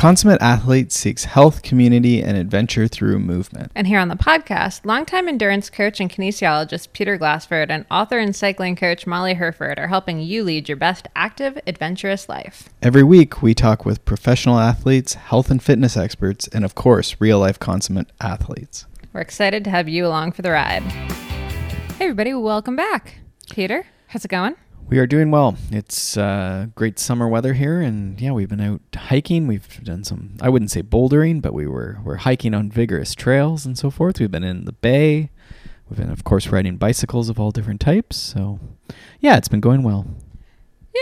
consummate athlete seeks health, community, and adventure through movement. And here on the podcast, longtime endurance coach and kinesiologist Peter Glassford and author and cycling coach Molly Hurford are helping you lead your best active, adventurous life. Every week, we talk with professional athletes, health and fitness experts, and of course, real life consummate athletes. We're excited to have you along for the ride. Hey, everybody, welcome back. Peter, how's it going? We are doing well. It's uh, great summer weather here, and yeah, we've been out hiking. We've done some, I wouldn't say bouldering, but we were we're hiking on vigorous trails and so forth. We've been in the bay. We've been, of course, riding bicycles of all different types. So, yeah, it's been going well.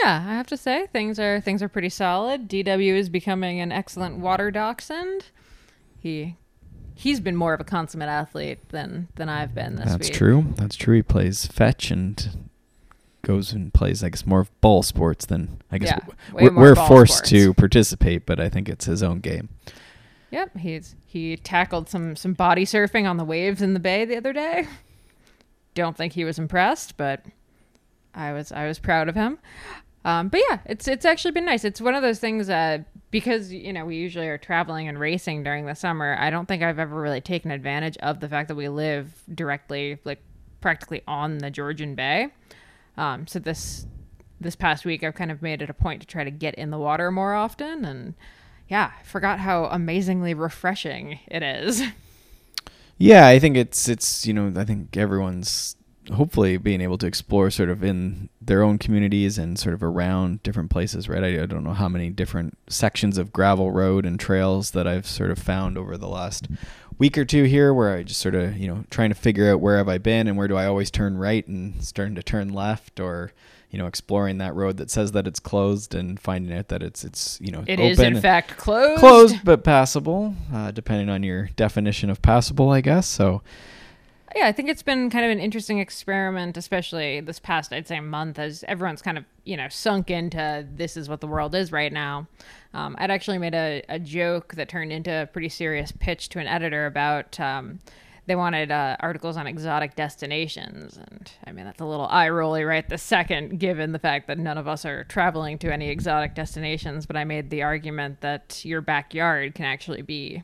Yeah, I have to say things are things are pretty solid. DW is becoming an excellent water dachshund. He he's been more of a consummate athlete than than I've been this That's week. That's true. That's true. He plays fetch and goes and plays, I guess, more of ball sports than I guess Yeah, we're, we're forced sports. to participate, but I think it's his own game. Yep, he's he tackled some some body surfing on the waves in the bay the other day. Don't think he was impressed, but I was I was proud of him. Um, but yeah, it's it's actually been nice. It's one of those things uh, because you know we usually are traveling and racing during the summer. I don't think I've ever really taken advantage of the fact that we live directly, like practically on the Georgian Bay. Um, so this this past week, I've kind of made it a point to try to get in the water more often, and yeah, I forgot how amazingly refreshing it is. Yeah, I think it's it's you know I think everyone's hopefully being able to explore sort of in their own communities and sort of around different places, right? I, I don't know how many different sections of gravel road and trails that I've sort of found over the last week or two here where I just sort of, you know, trying to figure out where have I been and where do I always turn right and starting to turn left or you know, exploring that road that says that it's closed and finding out that it's it's you know It open is in fact closed. closed but passable, uh, depending on your definition of passable, I guess. So Yeah, I think it's been kind of an interesting experiment, especially this past, I'd say, month, as everyone's kind of, you know, sunk into this is what the world is right now. Um, I'd actually made a, a joke that turned into a pretty serious pitch to an editor about um, they wanted uh, articles on exotic destinations. And I mean, that's a little eye rolly right the second, given the fact that none of us are traveling to any exotic destinations. But I made the argument that your backyard can actually be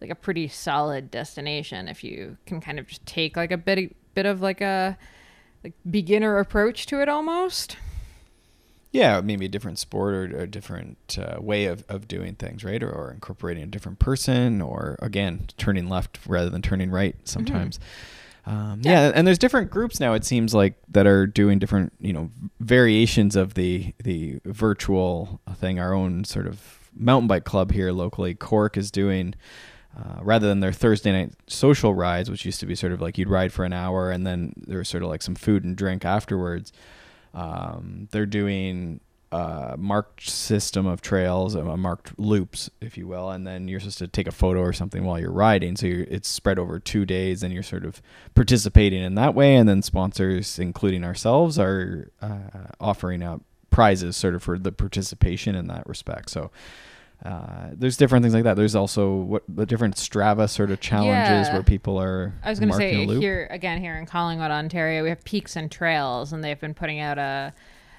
like a pretty solid destination if you can kind of just take like a bit bit of like a like beginner approach to it almost. yeah, maybe a different sport or a different uh, way of, of doing things, right? Or, or incorporating a different person, or again, turning left rather than turning right sometimes. Um, yeah. and there's different groups now. It seems like that are doing different, you know, variations of the the virtual thing. Our own sort of mountain bike club here locally, Cork, is doing. Uh, rather than their Thursday night social rides, which used to be sort of like you'd ride for an hour and then there was sort of like some food and drink afterwards, um, they're doing a marked system of trails, a marked loops, if you will, and then you're supposed to take a photo or something while you're riding. So you're, it's spread over two days, and you're sort of participating in that way. And then sponsors, including ourselves, are uh, offering up prizes sort of for the participation in that respect. So. Uh, there's different things like that. There's also what the different Strava sort of challenges Yeah. where people are. I was going to say here again here in Collingwood, Ontario, we have Peaks and Trails, and they've been putting out a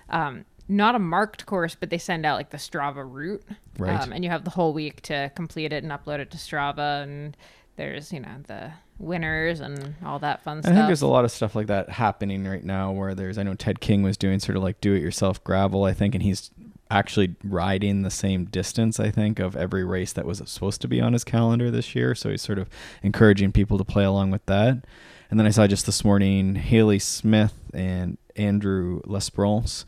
um, not a marked course, but they send out like the Strava route, Right. Um, and you have the whole week to complete it and upload it to Strava, and there's you know the winners and all that fun stuff. I think there's a lot of stuff like that happening right now where there's I know Ted King was doing sort of like do it yourself gravel, I think, and he's actually riding the same distance, I think, of every race that was supposed to be on his calendar this year. So he's sort of encouraging people to play along with that. And then I saw just this morning Haley Smith and Andrew L'Esperance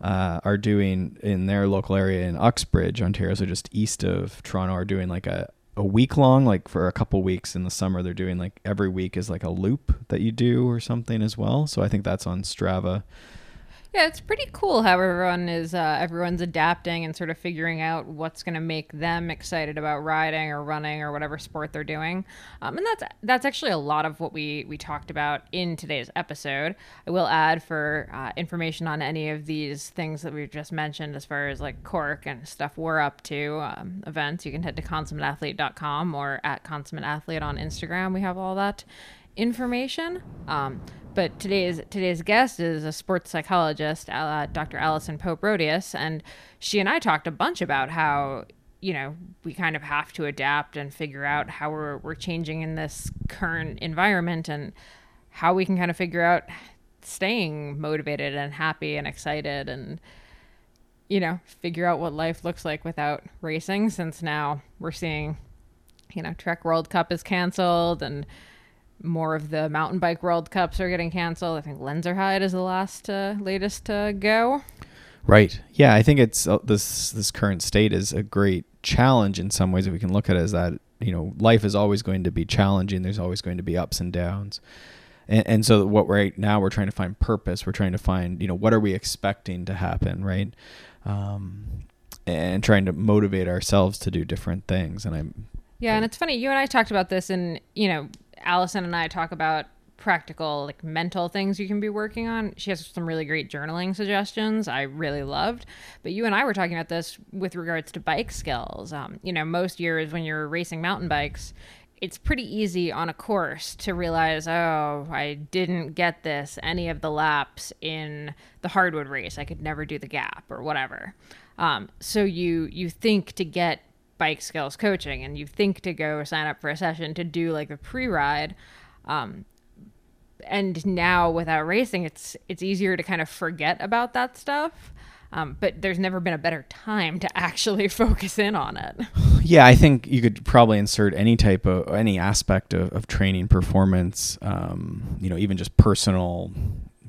uh, are doing in their local area in Uxbridge, Ontario, so just east of Toronto, are doing like a a week long, like for a couple weeks in the summer. They're doing like every week is like a loop that you do or something as well. So I think that's on Strava. Yeah, it's pretty cool how everyone is uh, everyone's adapting and sort of figuring out what's going to make them excited about riding or running or whatever sport they're doing. Um, and that's that's actually a lot of what we we talked about in today's episode. I will add for uh, information on any of these things that we've just mentioned, as far as like Cork and stuff we're up to um, events. You can head to consummateathlete.com or at consummateathlete on Instagram. We have all that information. Um, but today's today's guest is a sports psychologist, uh, Dr. Alison Pope-Rhodius, and she and I talked a bunch about how you know, we kind of have to adapt and figure out how we're, we're changing in this current environment and how we can kind of figure out staying motivated and happy and excited and, you know, figure out what life looks like without racing since now we're seeing, you know, Trek World Cup is canceled and more of the mountain bike World Cups are getting canceled. I think Lenzerheide is the last, uh, latest to go. Right. Yeah, I think it's uh, this this current state is a great challenge in some ways. If we can look at it as that, you know, life is always going to be challenging. There's always going to be ups and downs. And, and so what right now we're trying to find purpose. We're trying to find, you know, what are we expecting to happen, right? Um, and trying to motivate ourselves to do different things. And I'm Yeah, and it's funny. You and I talked about this, and you know, Alison and I talk about practical like mental things you can be working on. She has some really great journaling suggestions I really loved. But you and I were talking about this with regards to bike skills. Um, you know, most years when you're racing mountain bikes, it's pretty easy on a course to realize, oh, I didn't get this any of the laps in the hardwood race. I could never do the gap or whatever. Um, so you you think to get bike skills coaching and you think to go sign up for a session to do like a pre-ride um, and now without racing it's it's easier to kind of forget about that stuff um, but there's never been a better time to actually focus in on it. Yeah i think you could probably insert any type of any aspect of, of training performance um, you know even just personal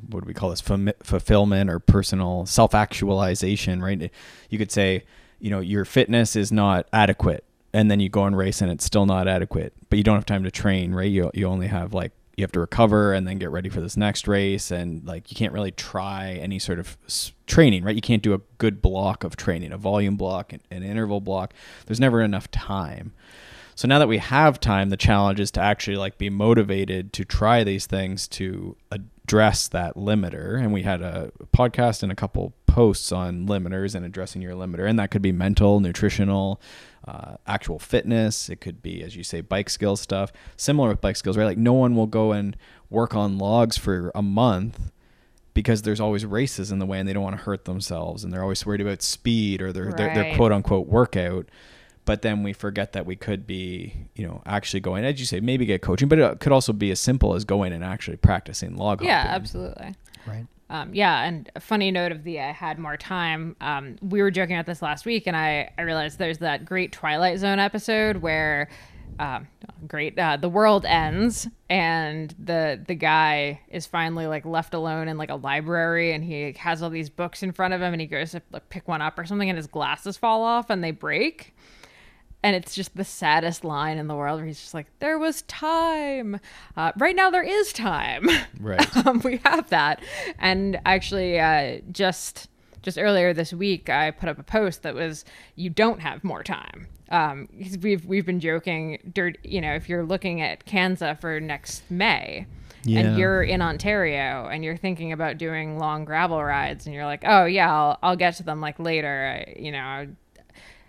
what do we call this fulfillment or personal self-actualization right? You could say you know your fitness is not adequate and then you go and race and it's still not adequate but you don't have time to train right? You, you only have like you have to recover and then get ready for this next race and like you can't really try any sort of training right? You can't do a good block of training a volume block an, an interval block. There's never enough time so now that we have time the challenge is to actually like be motivated to try these things to address that limiter and we had a podcast and a couple posts on limiters and addressing your limiter and that could be mental nutritional uh, actual fitness. It could be, as you say, bike skills stuff. Similar with bike skills, right? Like no one will go and work on logs for a month because there's always races in the way and they don't want to hurt themselves and they're always worried about speed or their, right. their, their quote unquote workout. But then we forget that we could be, you know, actually going, as you say, maybe get coaching, but it could also be as simple as going and actually practicing log yeah, hopping. Yeah, absolutely. Right. Um, yeah, and a funny note of the I had more time. Um, we were joking about this last week, and I, I realized there's that great Twilight Zone episode where, um, great, uh, the world ends, and the the guy is finally like left alone in like a library, and he has all these books in front of him, and he goes to like, pick one up or something, and his glasses fall off and they break and it's just the saddest line in the world where he's just like there was time. Uh, right now there is time. Right. Um, we have that. And actually uh, just just earlier this week i put up a post that was you don't have more time. Um, we've we've been joking dirt you know if you're looking at kanza for next may yeah. and you're in Ontario and you're thinking about doing long gravel rides and you're like, oh yeah, I'll, I'll get to them like later. I, you know,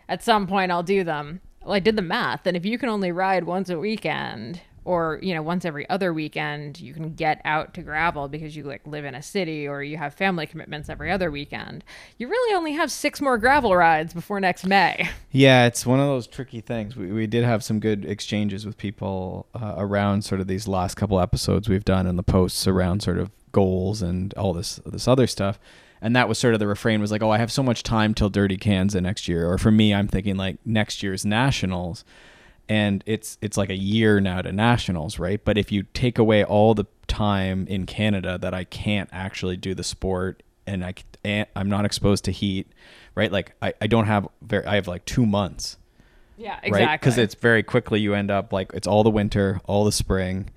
at some point I'll do them well, I did the math, and if you can only ride once a weekend, or you know, once every other weekend, you can get out to gravel because you like live in a city or you have family commitments every other weekend. You really only have six more gravel rides before next May. Yeah, it's one of those tricky things. We we did have some good exchanges with people uh, around sort of these last couple episodes we've done and the posts around sort of goals and all this this other stuff and that was sort of the refrain was like oh i have so much time till dirty kanza next year. Or for me i'm thinking like next year's nationals. And it's it's like a year now to nationals right? But if you take away all the time in canada that i can't actually do the sport and i and i'm not exposed to heat right? Like i, I don't have very i have like two months. Yeah exactly right because it's very quickly you end up like it's all the winter all the spring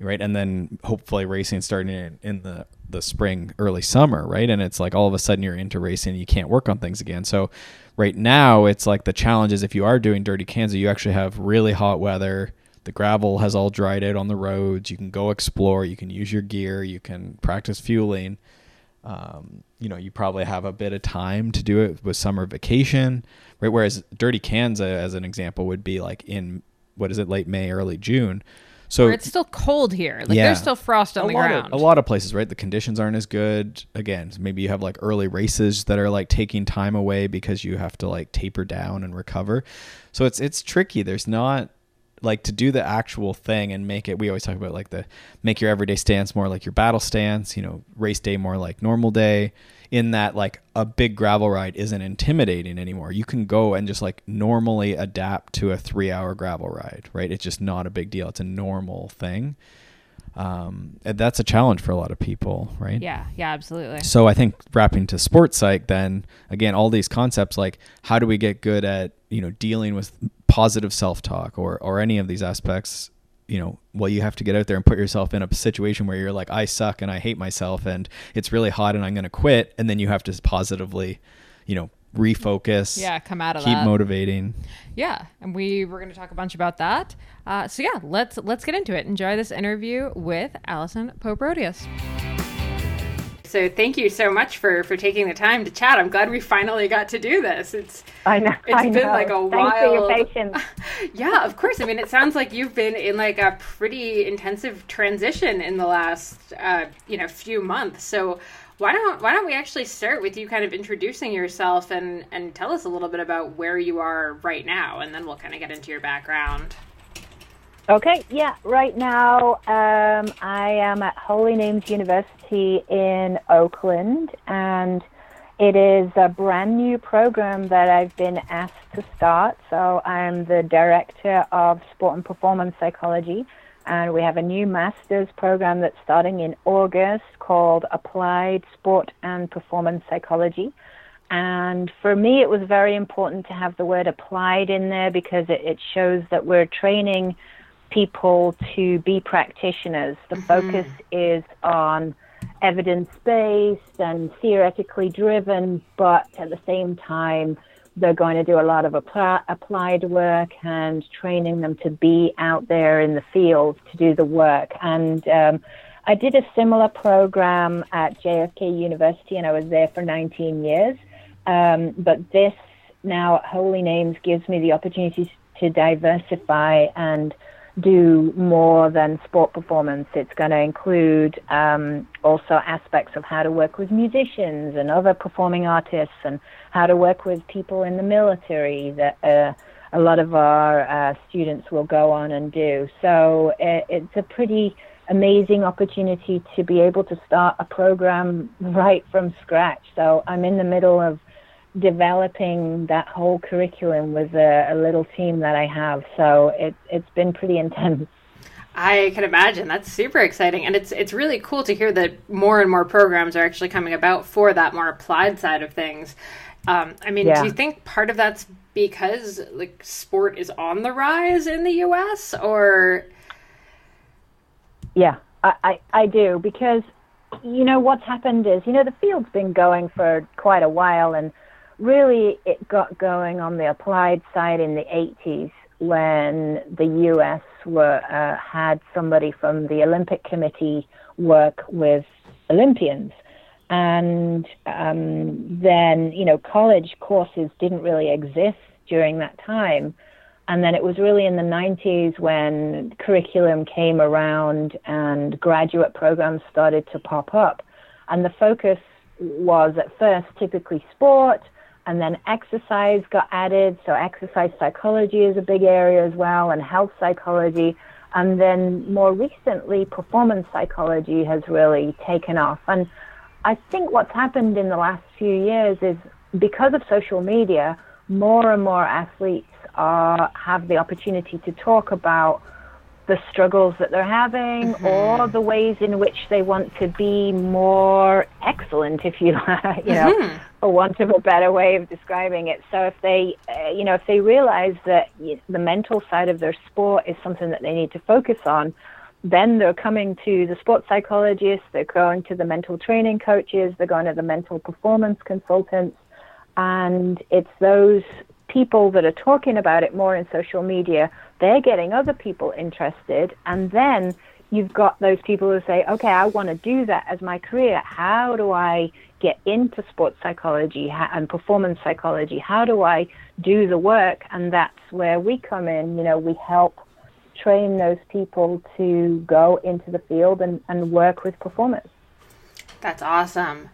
right and then hopefully racing starting in, in the the spring, early summer, right? And it's like all of a sudden you're into racing, you can't work on things again. So right now it's like the challenge is if you are doing dirty Kanza, you actually have really hot weather. The gravel has all dried out on the roads. You can go explore. You can use your gear. You can practice fueling. Um, you know, you probably have a bit of time to do it with summer vacation, right? Whereas Dirty Kanza, as an example, would be like in what is it, late May, early June. So Where it's still cold here. Like Yeah. there's still frost on a the ground. Of, a lot of places, right? The conditions aren't as good. Again, maybe you have like early races that are like taking time away because you have to like taper down and recover. So it's it's tricky. There's not like to do the actual thing and make it we always talk about like the make your everyday stance more like your battle stance, you know, race day more like normal day in that like a big gravel ride isn't intimidating anymore. You can go and just like normally adapt to a 3-hour gravel ride, right? It's just not a big deal. It's a normal thing um, and that's a challenge for a lot of people, right? yeah, yeah, absolutely. So I think wrapping to sports psych, then again, all these concepts like how do we get good at you know dealing with positive self talk or or any of these aspects. You know, well, you have to get out there and put yourself in a situation where you're like, I suck and I hate myself and it's really hot and I'm going to quit. And then you have to positively, you know, refocus. Yeah, come out of keep that. motivating. Yeah, and we were going to talk a bunch about that. Uh, so yeah, let's let's get into it. Enjoy this interview with Alison Pope-Rhodius. So thank you so much for for taking the time to chat. I'm glad we finally got to do this. It's I know. It's I been know. like a Thanks for your patience. yeah, of course. I mean, it sounds like you've been in like a pretty intensive transition in the last uh, you know few months. So why don't why don't we actually start with you kind of introducing yourself and and tell us a little bit about where you are right now, and then we'll kind of get into your background. Okay, yeah. Right now, um, I am at Holy Names University in Oakland, and it is a brand new program that I've been asked to start. So I'm the director of sport and performance psychology, and we have a new master's program that's starting in August called Applied Sport and Performance Psychology. And for me, it was very important to have the word applied in there because it, it shows that we're training people to be practitioners. The focus is on evidence based and theoretically driven, but at the same time, they're going to do a lot of apply, applied work and training them to be out there in the field to do the work. And um, I did a similar program at JFK University, and I was there for 19 years. Um, but this now at Holy Names gives me the opportunity to diversify and do more than sport performance. It's going to include um, also aspects of how to work with musicians and other performing artists and how to work with people in the military that uh, a lot of our uh, students will go on and do. So it, it's a pretty amazing opportunity to be able to start a program right from scratch. So I'm in the middle of developing that whole curriculum with a, a little team that I have. So it, it's been pretty intense. I can imagine that's super exciting, and it's it's really cool to hear that more and more programs are actually coming about for that more applied side of things. Um, I mean, Yeah. do you think part of that's because like sport is on the rise in the U.S. or Yeah, I, I, I do because you know what's happened is you know the field's been going for quite a while and really it got going on the applied side in the 80s when the US were uh, had somebody from the Olympic Committee work with Olympians and um, then you know college courses didn't really exist during that time and then it was really in the 90s when curriculum came around and graduate programs started to pop up. And the focus was at first typically sport, and then exercise got added. So, exercise psychology is a big area as well, and health psychology. And then more recently, performance psychology has really taken off. And I think what's happened in the last few years is because of social media, more and more athletes are, have the opportunity to talk about the struggles that they're having or the ways in which they want to be more excellent, if you like, you know, for want of a better way of describing it. So if they, uh, you know, if they realize that the mental side of their sport is something that they need to focus on, then they're coming to the sports psychologists, they're going to the mental training coaches, they're going to the mental performance consultants, and it's those people that are talking about it more in social media, they're getting other people interested, and then you've got those people who say, okay, I want to do that as my career. How do I get into sports psychology and performance psychology? How do I do the work? And that's where we come in. You know, we help train those people to go into the field and, and work with performers. That's awesome.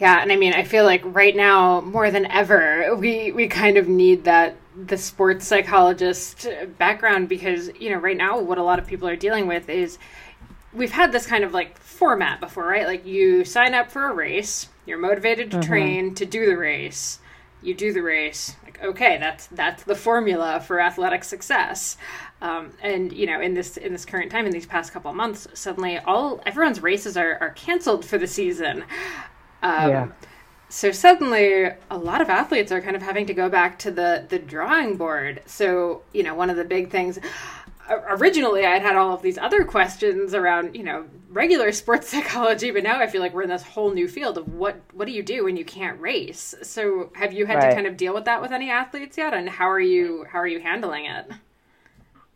Yeah, and I mean, I feel like right now more than ever, we we kind of need that the sports psychologist background because you know right now what a lot of people are dealing with is we've had this kind of like format before, right? Like you sign up for a race, you're motivated to mm-hmm. train to do the race, you do the race. Like okay, that's that's the formula for athletic success. Um, and you know, in this in this current time, in these past couple of months, suddenly all everyone's races are are canceled for the season. Um, yeah. So suddenly, a lot of athletes are kind of having to go back to the the drawing board. So you know, one of the big things originally I had had all of these other questions around, you know, regular sports psychology, but now I feel like we're in this whole new field of what what do you do when you can't race? So have you had right. to kind of deal with that with any athletes yet and how are you how are you handling it?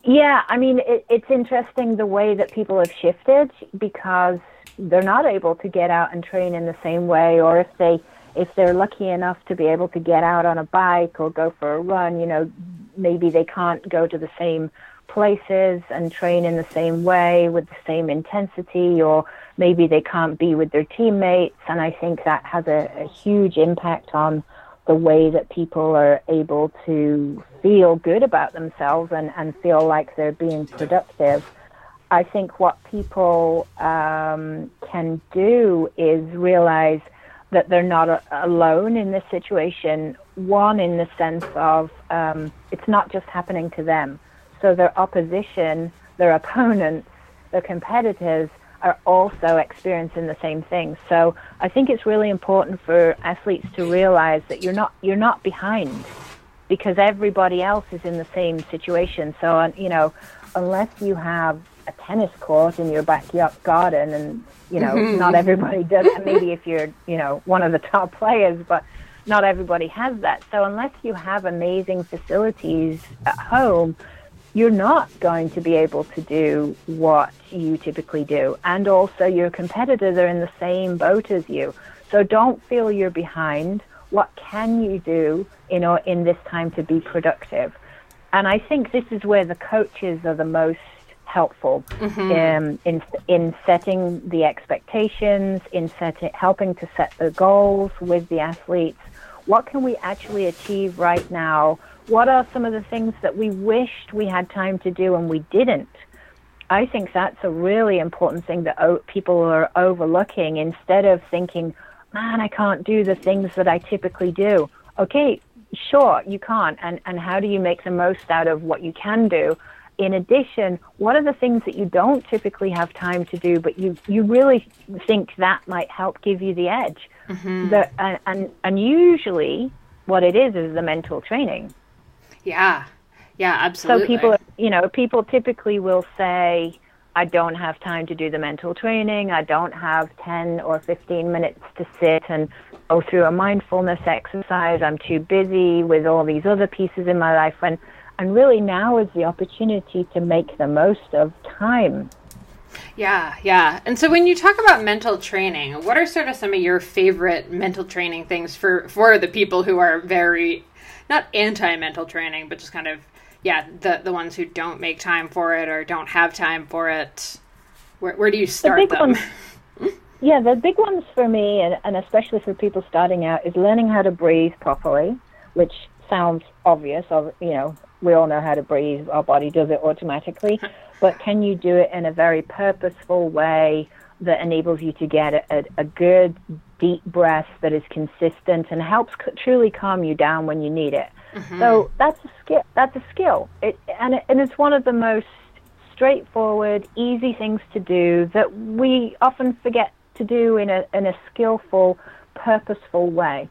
Yeah, I mean it, it's interesting the way that people have shifted because they're not able to get out and train in the same way or if they if they're lucky enough to be able to get out on a bike or go for a run, you know, maybe they can't go to the same places and train in the same way with the same intensity, or maybe they can't be with their teammates. And I think that has a, a huge impact on the way that people are able to feel good about themselves and, and feel like they're being productive. I think what people um, can do is realize that they're not a- alone in this situation. One, in the sense of um, it's not just happening to them. So their opposition, their opponents, their competitors are also experiencing the same thing. So I think it's really important for athletes to realize that you're not you're not behind because everybody else is in the same situation. So you know, unless you have a tennis court in your backyard garden and you know, mm-hmm. not everybody does maybe if you're, you know, one of the top players, but not everybody has that. So unless you have amazing facilities at home, you're not going to be able to do what you typically do. And also, your competitors are in the same boat as you. So don't feel you're behind. What can you do in or in this time to be productive? And I think this is where the coaches are the most helpful mm-hmm. um, in in setting the expectations, in setting, helping to set the goals with the athletes. What can we actually achieve right now what are some of the things that we wished we had time to do and we didn't? I think that's a really important thing that people are overlooking instead of thinking, man, I can't do the things that I typically do. Okay, sure, you can't. And, and how do you make the most out of what you can do? In addition, what are the things that you don't typically have time to do, but you, you really think that might help give you the edge? Mm-hmm. The, and, and, and usually, what it is is the mental training. Yeah. Yeah, absolutely. So people, you know, people typically will say, I don't have time to do the mental training. I don't have 10 or 15 minutes to sit and go through a mindfulness exercise. I'm too busy with all these other pieces in my life. And, and really now is the opportunity to make the most of time. Yeah, yeah. And so when you talk about mental training, what are sort of some of your favorite mental training things for, for the people who are very not anti mental training, but just kind of yeah, the the ones who don't make time for it or don't have time for it. Where where do you start the them? Ones, yeah, the big ones for me, and, and especially for people starting out, is learning how to breathe properly, which sounds obvious. You know, we all know how to breathe; our body does it automatically. but can you do it in a very purposeful way that enables you to get a, a good deep breath that is consistent and helps c- truly calm you down when you need it. Mm-hmm. So that's a skill. That's a skill, it, and it, and it's one of the most straightforward, easy things to do that we often forget to do in a in a skillful, purposeful way.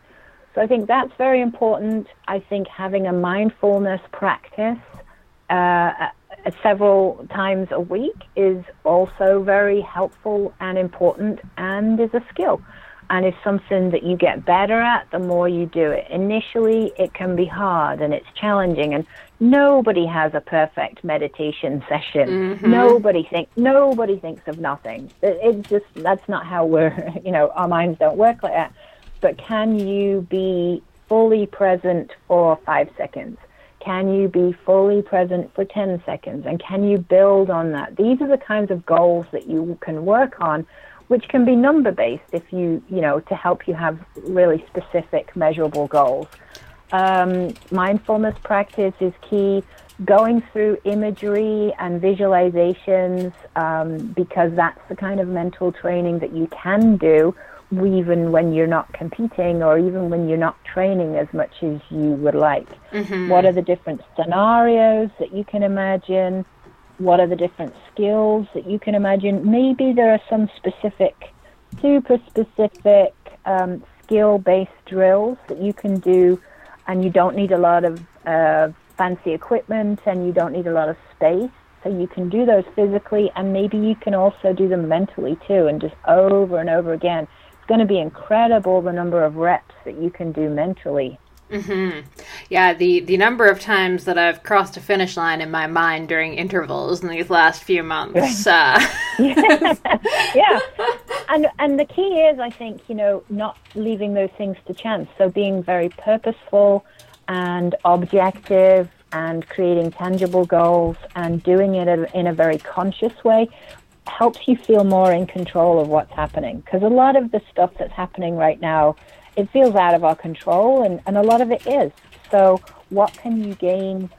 So I think that's very important. I think having a mindfulness practice uh, several times a week is also very helpful and important and is a skill and it's something that you get better at the more you do it. Initially, it can be hard and it's challenging, and nobody has a perfect meditation session. Mm-hmm. Nobody think nobody thinks of nothing. It, it just that's not how we're you know our minds don't work like that. But can you be fully present for five seconds? Can you be fully present for 10 seconds? And can you build on that? These are the kinds of goals that you can work on, which can be number based if you, you know, to help you have really specific, measurable goals. Um, mindfulness practice is key. Going through imagery and visualizations, um, because that's the kind of mental training that you can do even when you're not competing or even when you're not training as much as you would like. Mm-hmm. What are the different scenarios that you can imagine? What are the different skills that you can imagine? Maybe there are some specific, super specific um, skill based drills that you can do, and you don't need a lot of uh, fancy equipment and you don't need a lot of space. So you can do those physically, and maybe you can also do them mentally too, and just over and over again going to be incredible the number of reps that you can do mentally. Mm-hmm. Yeah, the the number of times that I've crossed a finish line in my mind during intervals in these last few months. Uh... yeah. yeah, and and the key is, I think, you know, not leaving those things to chance. So being very purposeful and objective and creating tangible goals and doing it in a very conscious way helps you feel more in control of what's happening. Because a lot of the stuff that's happening right now, it feels out of our control, and, and a lot of it is. So, what can you gain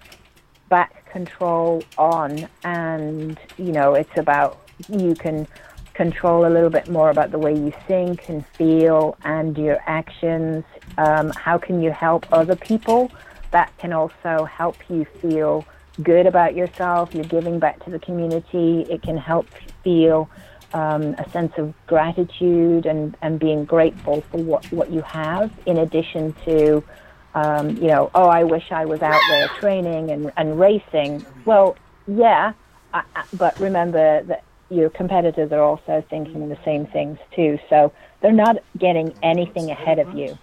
back control on? And, you know, it's about you can control a little bit more about the way you think and feel and your actions. Um, how can you help other people? That can also help you feel good about yourself. You're giving back to the community. It can help feel um, a sense of gratitude and, and being grateful for what, what you have, in addition to, um, you know, oh, I wish I was out there training and, and racing. Well, yeah, I, I, but remember that your competitors are also thinking the same things too. So they're not getting anything ahead of you.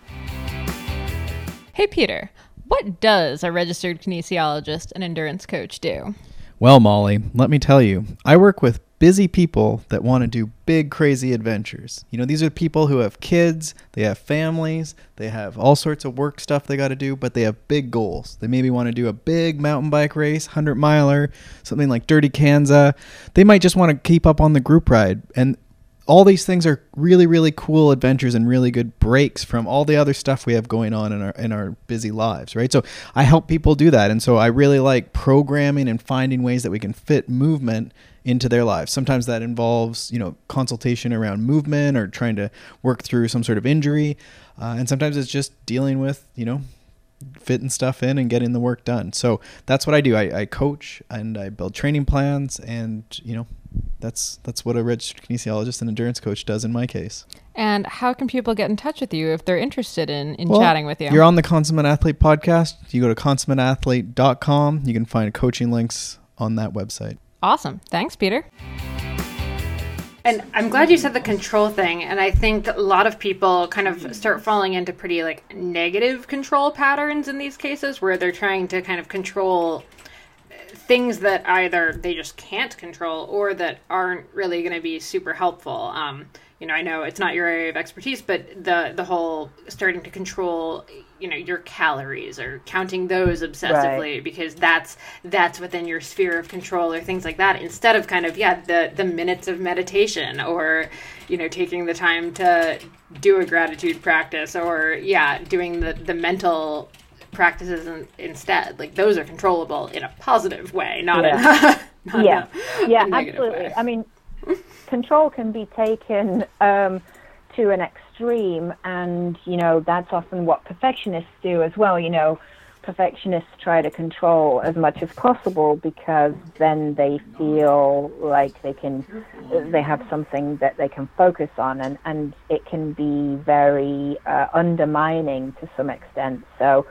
Hey, Peter, what does a registered kinesiologist and endurance coach do? Well, Molly, let me tell you, I work with busy people that want to do big, crazy adventures. You know, these are people who have kids, they have families, they have all sorts of work stuff they got to do, but they have big goals. They maybe want to do a big mountain bike race, 100 miler, something like Dirty Kanza. They might just want to keep up on the group ride. And all these things are really really cool adventures and really good breaks from all the other stuff we have going on in our in our busy lives right? So i help people do that. And so i really like programming and finding ways that we can fit movement into their lives. Sometimes that involves you know consultation around movement or trying to work through some sort of injury. Uh, and sometimes it's just dealing with you know fitting stuff in and getting the work done. So that's what i do. I, I coach and i build training plans and you know that's that's what a registered kinesiologist and endurance coach does in my case. And how can people get in touch with you if they're interested in, in well, chatting with you? You're on the Consummate Athlete podcast. You go to consummateathlete.com. You can find coaching links on that website. Awesome. Thanks, Peter. And I'm glad you said the control thing. And I think a lot of people kind of start falling into pretty like negative control patterns in these cases where they're trying to kind of control things that either they just can't control or that aren't really going to be super helpful. Um, you know, I know it's not your area of expertise, but the the whole starting to control, you know, your calories or counting those obsessively right. because that's that's within your sphere of control or things like that. Instead of kind of yeah, the the minutes of meditation or you know taking the time to do a gratitude practice or yeah, doing the the mental practices in, instead. Like those are controllable in a positive way, not yeah. in a, not yeah, a, yeah, a absolutely. Way. I mean, control can be taken um, to an extreme, and you know that's often what perfectionists do as well. You know, perfectionists try to control as much as possible because then they feel like they can they have something that they can focus on and and it can be very uh, undermining to some extent so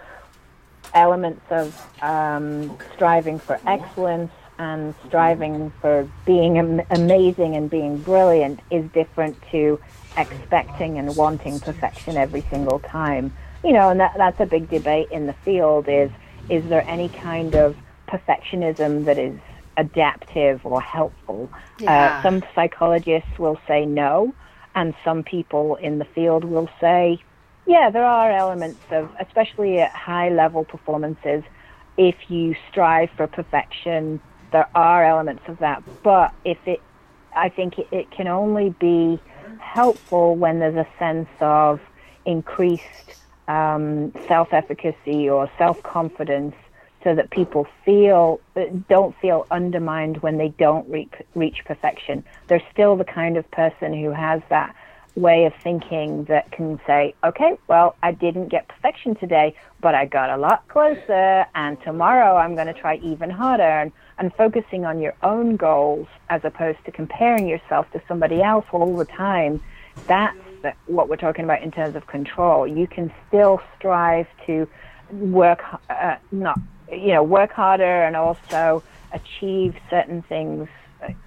elements of um, striving for excellence and striving for being am- amazing and being brilliant is different to expecting and wanting perfection every single time. You know, and that, that's a big debate in the field is is there any kind of perfectionism that is adaptive or helpful? Uh, yeah. Uh, some psychologists will say no, and some people in the field will say yeah, there are elements of, especially at high level performances, if you strive for perfection, there are elements of that. But if it, I think it, it can only be helpful when there's a sense of increased um, self efficacy or self confidence so that people feel don't feel undermined when they don't reach, reach perfection. They're still the kind of person who has that way of thinking that can say, okay, well, I didn't get perfection today, but I got a lot closer, and tomorrow I'm going to try even harder. And, and focusing on your own goals as opposed to comparing yourself to somebody else all the time, that's what we're talking about in terms of control. You can still strive to work, uh, not you know, work harder and also achieve certain things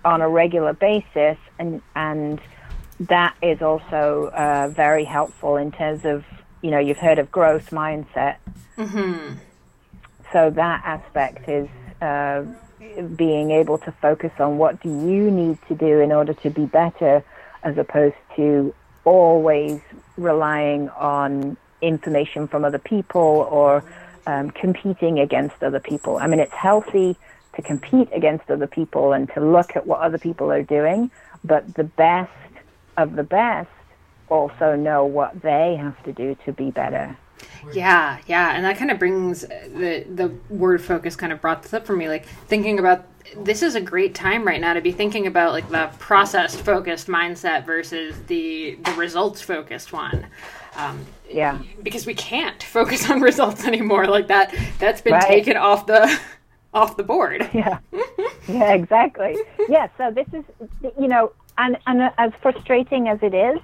on a regular basis, and and that is also uh, very helpful in terms of you know you've heard of growth mindset. Mm-hmm. So that aspect is uh, being able to focus on what do you need to do in order to be better, as opposed to always relying on information from other people or um, competing against other people. I mean, it's healthy to compete against other people and to look at what other people are doing, but the best of the best also know what they have to do to be better. Yeah, yeah, and that kind of brings the the word focus kind of brought this up for me like thinking about this is a great time right now to be thinking about like the process focused mindset versus the the results focused one. Um, yeah. Because we can't focus on results anymore like that. That's been right. taken off the off the board. Yeah. yeah, exactly. Yeah, so this is you know, and and as frustrating as it is,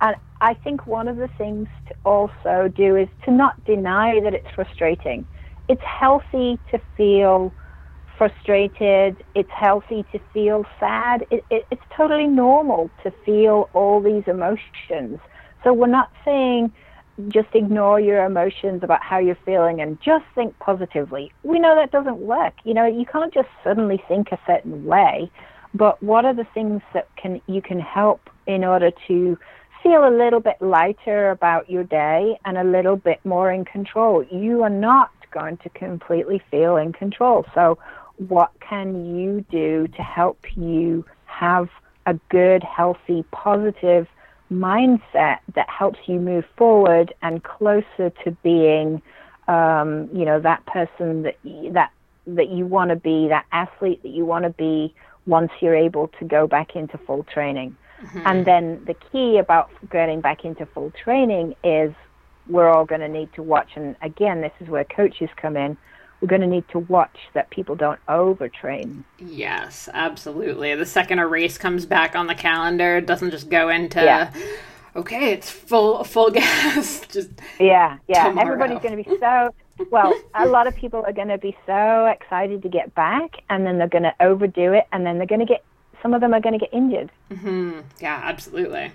and I think one of the things to also do is to not deny that it's frustrating. It's healthy to feel frustrated. It's healthy to feel sad. It, it, it's totally normal to feel all these emotions. So we're not saying just ignore your emotions about how you're feeling and just think positively. We know that doesn't work. You know, you can't just suddenly think a certain way. But what are the things that can you can help in order to feel a little bit lighter about your day and a little bit more in control? You are not going to completely feel in control. So what can you do to help you have a good, healthy, positive mindset that helps you move forward and closer to being, um, you know, that person that that that you want to be, that athlete that you want to be once you're able to go back into full training. Mm-hmm. And then the key about getting back into full training is we're all going to need to watch. And again, this is where coaches come in we're going to need to watch that people don't overtrain. Yes, absolutely. The second a race comes back on the calendar, it doesn't just go into yeah. okay, it's full full gas. just yeah, yeah. Tomorrow. Everybody's going to be so well. a lot of people are going to be so excited to get back, and then they're going to overdo it, and then they're going to get some of them are going to get injured. Mm-hmm. Yeah, absolutely.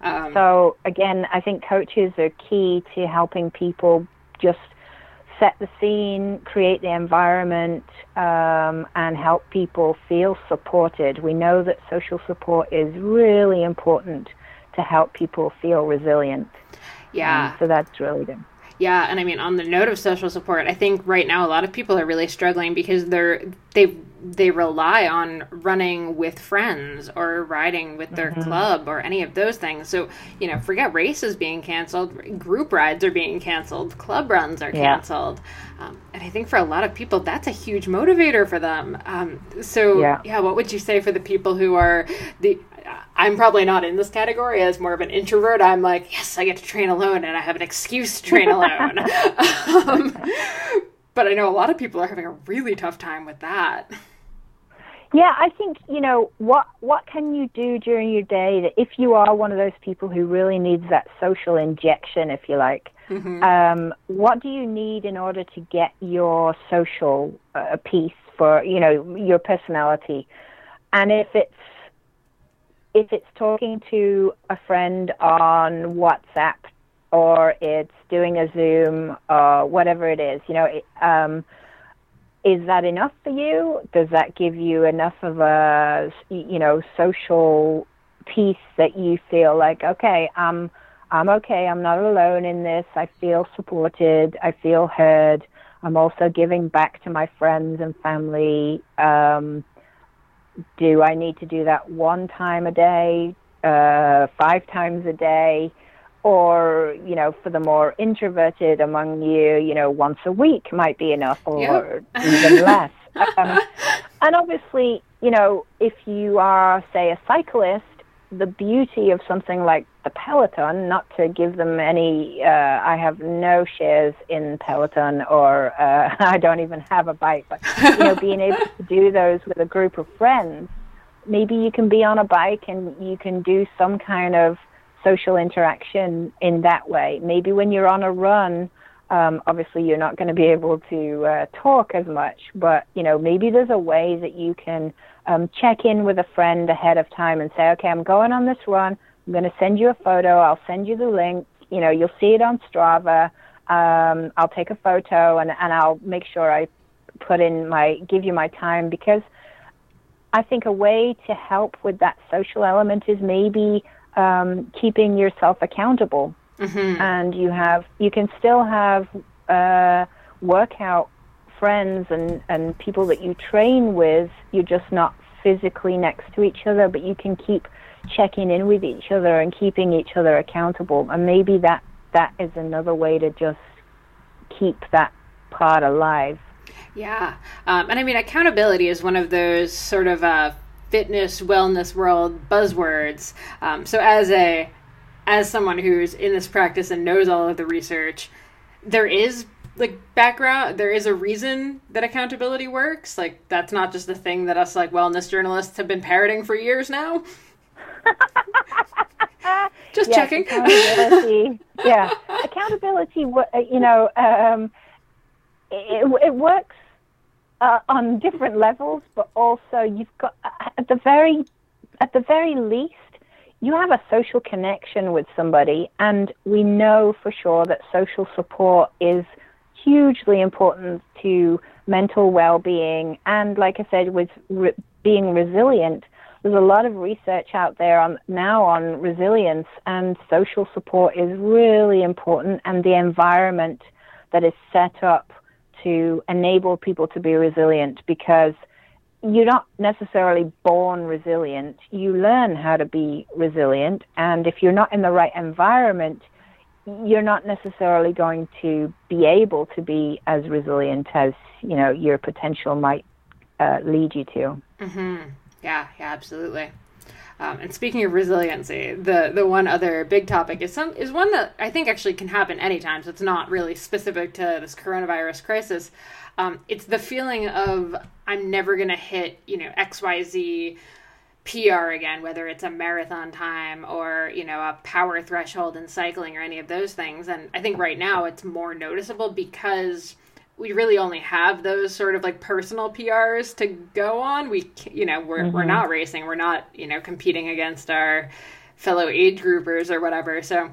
Um, so again, I think coaches are key to helping people just set the scene, create the environment, um, and help people feel supported. We know that social support is really important to help people feel resilient. Yeah. Um, so that's really good. Yeah, and I mean on the note of social support, I think right now a lot of people are really struggling because they're they they rely on running with friends or riding with their mm-hmm. club or any of those things. So, you know, forget races being canceled, group rides are being canceled, club runs are canceled. Yeah. Um, and I think for a lot of people, that's a huge motivator for them. Um, so, yeah. yeah, what would you say for the people who are the I'm probably not in this category as more of an introvert. I'm like, yes, I get to train alone and I have an excuse to train alone. um, but I know a lot of people are having a really tough time with that. Yeah, I think you know what what can you do during your day that if you are one of those people who really needs that social injection, if you like, mm-hmm. um, what do you need in order to get your social uh, piece for you know your personality? And if it's if it's talking to a friend on WhatsApp or it's doing a Zoom or whatever it is, you know, it, um, is that enough for you? Does that give you enough of a, you know, social piece that you feel like, okay, um, I'm okay. I'm not alone in this. I feel supported. I feel heard. I'm also giving back to my friends and family. Um, do I need to do that one time a day, uh, five times a day? Or, you know, for the more introverted among you, you know, once a week might be enough or yep. even less. Um, and obviously, you know, if you are, say, a cyclist, the beauty of something like the Peloton, not to give them any, uh, I have no shares in Peloton or uh, I don't even have a bike, but, you know, being able to do those with a group of friends, maybe you can be on a bike and you can do some kind of social interaction in that way. Maybe when you're on a run, um, obviously you're not going to be able to uh, talk as much, but, you know, maybe there's a way that you can – um, check in with a friend ahead of time and say, okay, I'm going on this run. I'm going to send you a photo. I'll send you the link. You know, you'll see it on Strava. Um, I'll take a photo and, and I'll make sure I put in my, give you my time because I think a way to help with that social element is maybe um, keeping yourself accountable. Mm-hmm. And you have, you can still have uh, workout friends and, and people that you train with, you're just not physically next to each other, but you can keep checking in with each other and keeping each other accountable. And maybe that that is another way to just keep that part alive. Yeah, um, and I mean accountability is one of those sort of uh, fitness wellness world buzzwords. Um, so as a as someone who's in this practice and knows all of the research, there is like background there is a reason that accountability works. Like that's not just a thing that us like wellness journalists have been parroting for years now. Just yes, checking. accountability. Yeah accountability uh, you know um, it, it works uh, on different levels but also you've got uh, at the very at the very least you have a social connection with somebody and we know for sure that social support is hugely important to mental well-being. And like i said with re- being resilient there's a lot of research out there on now on resilience and social support is really important and the environment that is set up to enable people to be resilient because you're not necessarily born resilient. You learn how to be resilient and if you're not in the right environment you're not necessarily going to be able to be as resilient as you know your potential might uh, lead you to. Mm-hmm. Yeah, yeah, absolutely. Um, and speaking of resiliency, the the one other big topic is some is one that I think actually can happen anytime. So it's not really specific to this coronavirus crisis. Um, it's the feeling of I'm never going to hit you know X Y Z PR again, whether it's a marathon time or, you know, a power threshold in cycling or any of those things. And I think right now it's more noticeable because we really only have those sort of like personal PRs to go on. We, you know, we're, mm-hmm. we're not racing. We're not, you know, competing against our fellow age groupers or whatever. So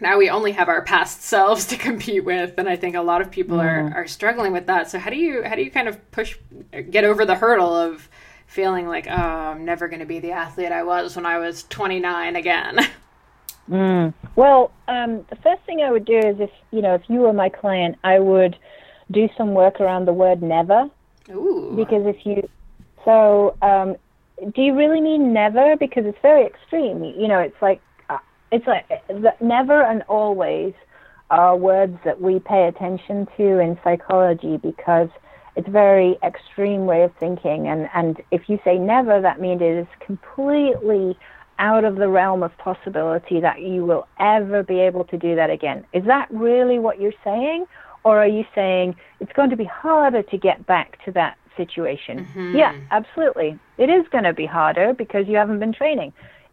now we only have our past selves to compete with. And I think a lot of people mm-hmm. are, are struggling with that. So how do you, how do you kind of push, get over the hurdle of, feeling like, oh, I'm never going to be the athlete I was when I was 29 again? Mm. Well, um, the first thing I would do is if you know if you were my client, I would do some work around the word never. Ooh. Because if you so um, do you really mean never? Because it's very extreme. You know, it's like uh, it's like the, never and always are words that we pay attention to in psychology because it's a very extreme way of thinking. And, and if you say never, that means it is completely out of the realm of possibility that you will ever be able to do that again. Is that really what you're saying? Or are you saying it's going to be harder to get back to that situation? Mm-hmm. Yeah, absolutely. It is going to be harder because you haven't been training.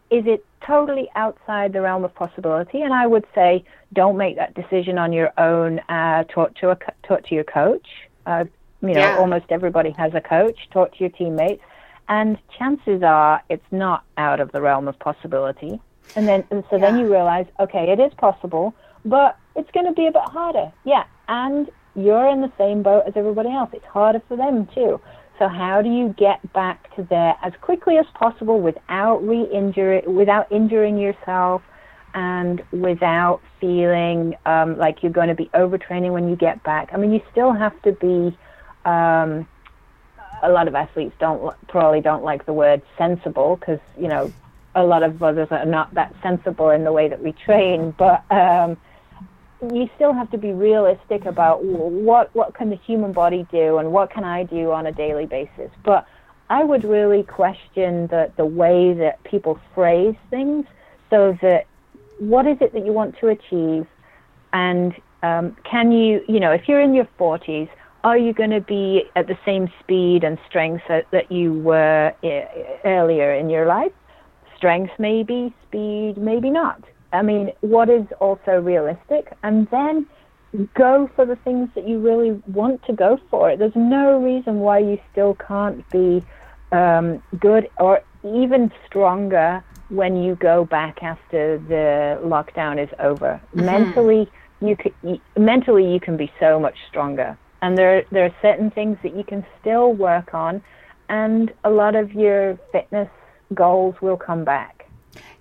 Is it totally outside the realm of possibility? And I would say don't make that decision on your own. Uh, talk to a talk to your coach. Uh, you know, yeah. almost everybody has a coach. Talk to your teammates, and chances are it's not out of the realm of possibility. And then, and so yeah. then you realize, okay, it is possible, but it's going to be a bit harder. Yeah, and you're in the same boat as everybody else. It's harder for them too. So how do you get back to there as quickly as possible without re-injure, without injuring yourself, and without feeling um, like you're going to be overtraining when you get back. I mean, you still have to be. Um, a lot of athletes don't probably don't like the word sensible because you know a lot of others are not that sensible in the way that we train, but um, you still have to be realistic about what what can the human body do and what can I do on a daily basis. But I would really question the the way that people phrase things, so that what is it that you want to achieve, and um, can you you know if you're in your 40s are you going to be at the same speed and strength that, that you were I- earlier in your life? Strength maybe, speed maybe not. I mean, what is also realistic? And then go for the things that you really want to go for. There's no reason why you still can't be um, good or even stronger when you go back after the lockdown is over. Mm-hmm. Mentally, you can, mentally you can be so much stronger and there there are certain things that you can still work on and a lot of your fitness goals will come back.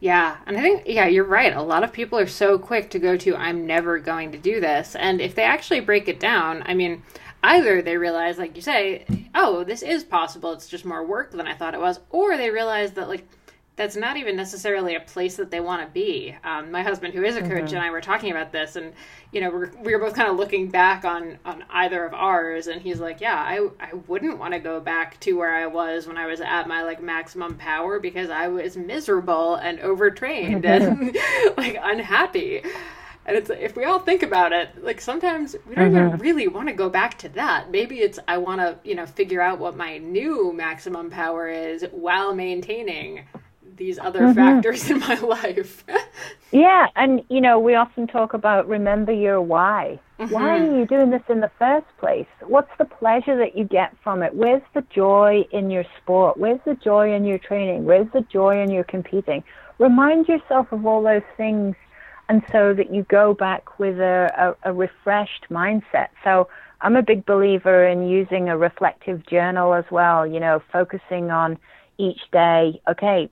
Yeah and i think yeah you're right. A lot of people are so quick to go to i'm never going to do this. And if they actually break it down i mean either they realize like you say oh this is possible it's just more work than i thought it was or they realize that like that's not even necessarily a place that they want to be. Um, my husband, who is a coach, mm-hmm. and I were talking about this, and you know, we're, we were both kind of looking back on on either of ours, and he's like, "Yeah, I I wouldn't want to go back to where I was when I was at my like maximum power because I was miserable and overtrained and like unhappy." And it's if we all think about it, like sometimes we don't mm-hmm. even really want to go back to that. Maybe it's I want to, you know, figure out what my new maximum power is while maintaining these other mm-hmm. factors in my life. yeah, and you know, we often talk about remember your why. Mm-hmm. Why are you doing this in the first place? What's the pleasure that you get from it? Where's the joy in your sport? Where's the joy in your training? Where's the joy in your competing? Remind yourself of all those things and so that you go back with a, a, a refreshed mindset. So I'm a big believer in using a reflective journal as well, you know, focusing on each day, okay,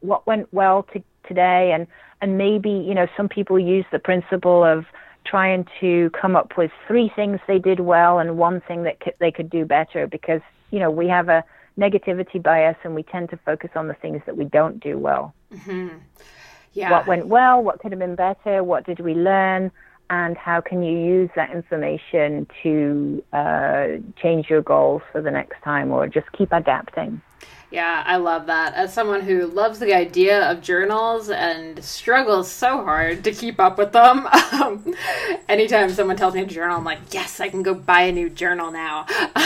what went well to, today, and and maybe you know some people use the principle of trying to come up with three things they did well and one thing that c- they could do better because you know we have a negativity bias and we tend to focus on the things that we don't do well. Mm-hmm. Yeah. What went well? What could have been better? What did we learn? And how can you use that information to uh, change your goals for the next time or just keep adapting? Yeah, I love that. As someone who loves the idea of journals and struggles so hard to keep up with them, um, anytime someone tells me a journal, I'm like, yes, I can go buy a new journal now.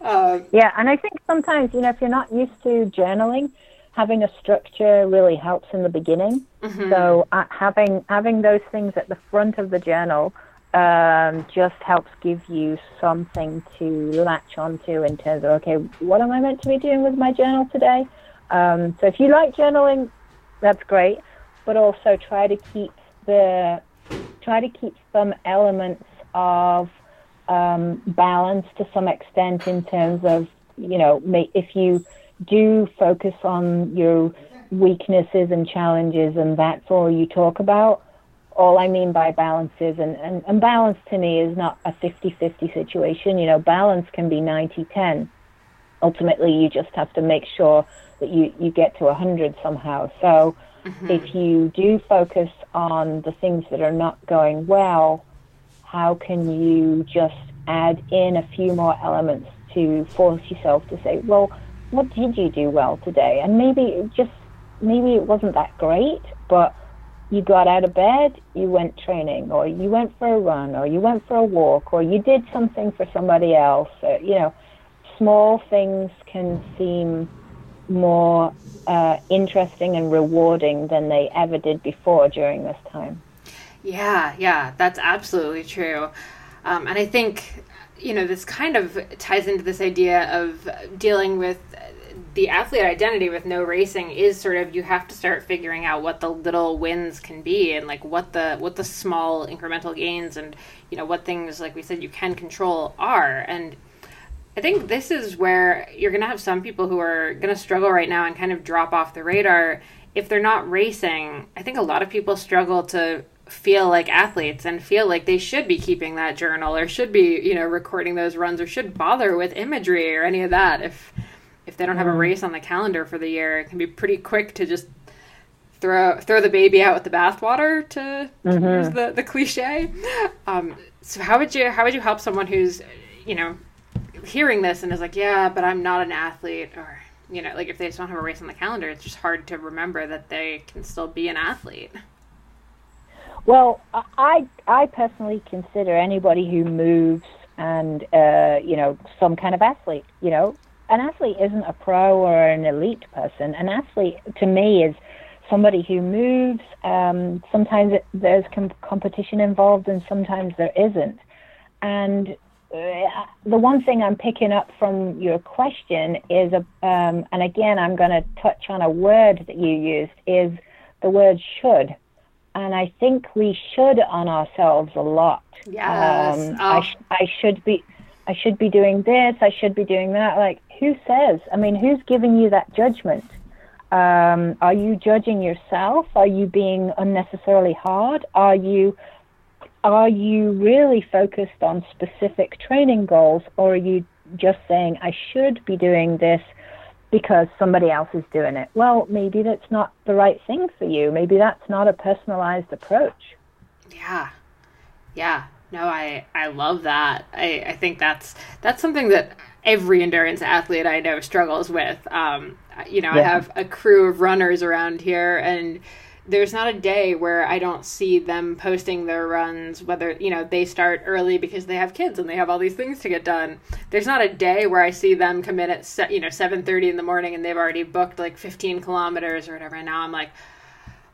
um, yeah, and I think sometimes, you know, if you're not used to journaling, having a structure really helps in the beginning. Mm-hmm. So uh, having having those things at the front of the journal um, just helps give you something to latch onto in terms of okay, what am I meant to be doing with my journal today? Um, so if you like journaling, that's great, but also try to keep the try to keep some elements of um, balance to some extent in terms of you know if you do focus on your weaknesses and challenges and that's all you talk about all I mean by balance is, and, and, and balance to me is not a 50 50 situation. You know, balance can be 90 10. Ultimately, you just have to make sure that you, you get to 100 somehow. So, mm-hmm. if you do focus on the things that are not going well, how can you just add in a few more elements to force yourself to say, well, what did you do well today? And maybe it just, maybe it wasn't that great, but you got out of bed, you went training, or you went for a run, or you went for a walk, or you did something for somebody else. Or, you know, small things can seem more uh, interesting and rewarding than they ever did before during this time. Yeah, yeah, that's absolutely true. Um, and I think, you know, this kind of ties into this idea of dealing with the athlete identity with no racing is sort of you have to start figuring out what the little wins can be and like what the what the small incremental gains and you know what things like we said you can control are. And I think this is where you're going to have some people who are going to struggle right now and kind of drop off the radar. If they're not racing, I think a lot of people struggle to feel like athletes and feel like they should be keeping that journal or should be, you know, recording those runs or should bother with imagery or any of that if if they don't have a mm. race on the calendar for the year. It can be pretty quick to just throw throw the baby out with the bathwater to, mm-hmm. use the, the cliche. Um, so how would you how would you help someone who's you know hearing this and is like, yeah, but I'm not an athlete or you know, like if they just don't have a race on the calendar, it's just hard to remember that they can still be an athlete. Well, I I personally consider anybody who moves and uh, you know some kind of athlete. You know, an athlete isn't a pro or an elite person. An athlete to me is somebody who moves. Um, sometimes it, there's com- competition involved, and sometimes there isn't. And uh, the one thing I'm picking up from your question is, a, um, and again, I'm going to touch on a word that you used, is the word should. And I think we should on ourselves a lot. Yes. Um, oh. I, sh- I should be, I should be doing this. I should be doing that. Like, who says? I mean, who's giving you that judgment? Um, are you judging yourself? Are you being unnecessarily hard? Are you are you really focused on specific training goals or are you just saying, I should be doing this because somebody else is doing it? Well, maybe that's not the right thing for you. Maybe that's not a personalized approach. Yeah. Yeah. No, I, I love that. I, I think that's that's something that every endurance athlete I know struggles with. Um, you know, yeah. I have a crew of runners around here and there's not a day where I don't see them posting their runs, whether, you know, they start early because they have kids and they have all these things to get done. There's not a day where I see them come in at, you know, 7.30 in the morning and they've already booked like 15 kilometers or whatever. And now I'm like,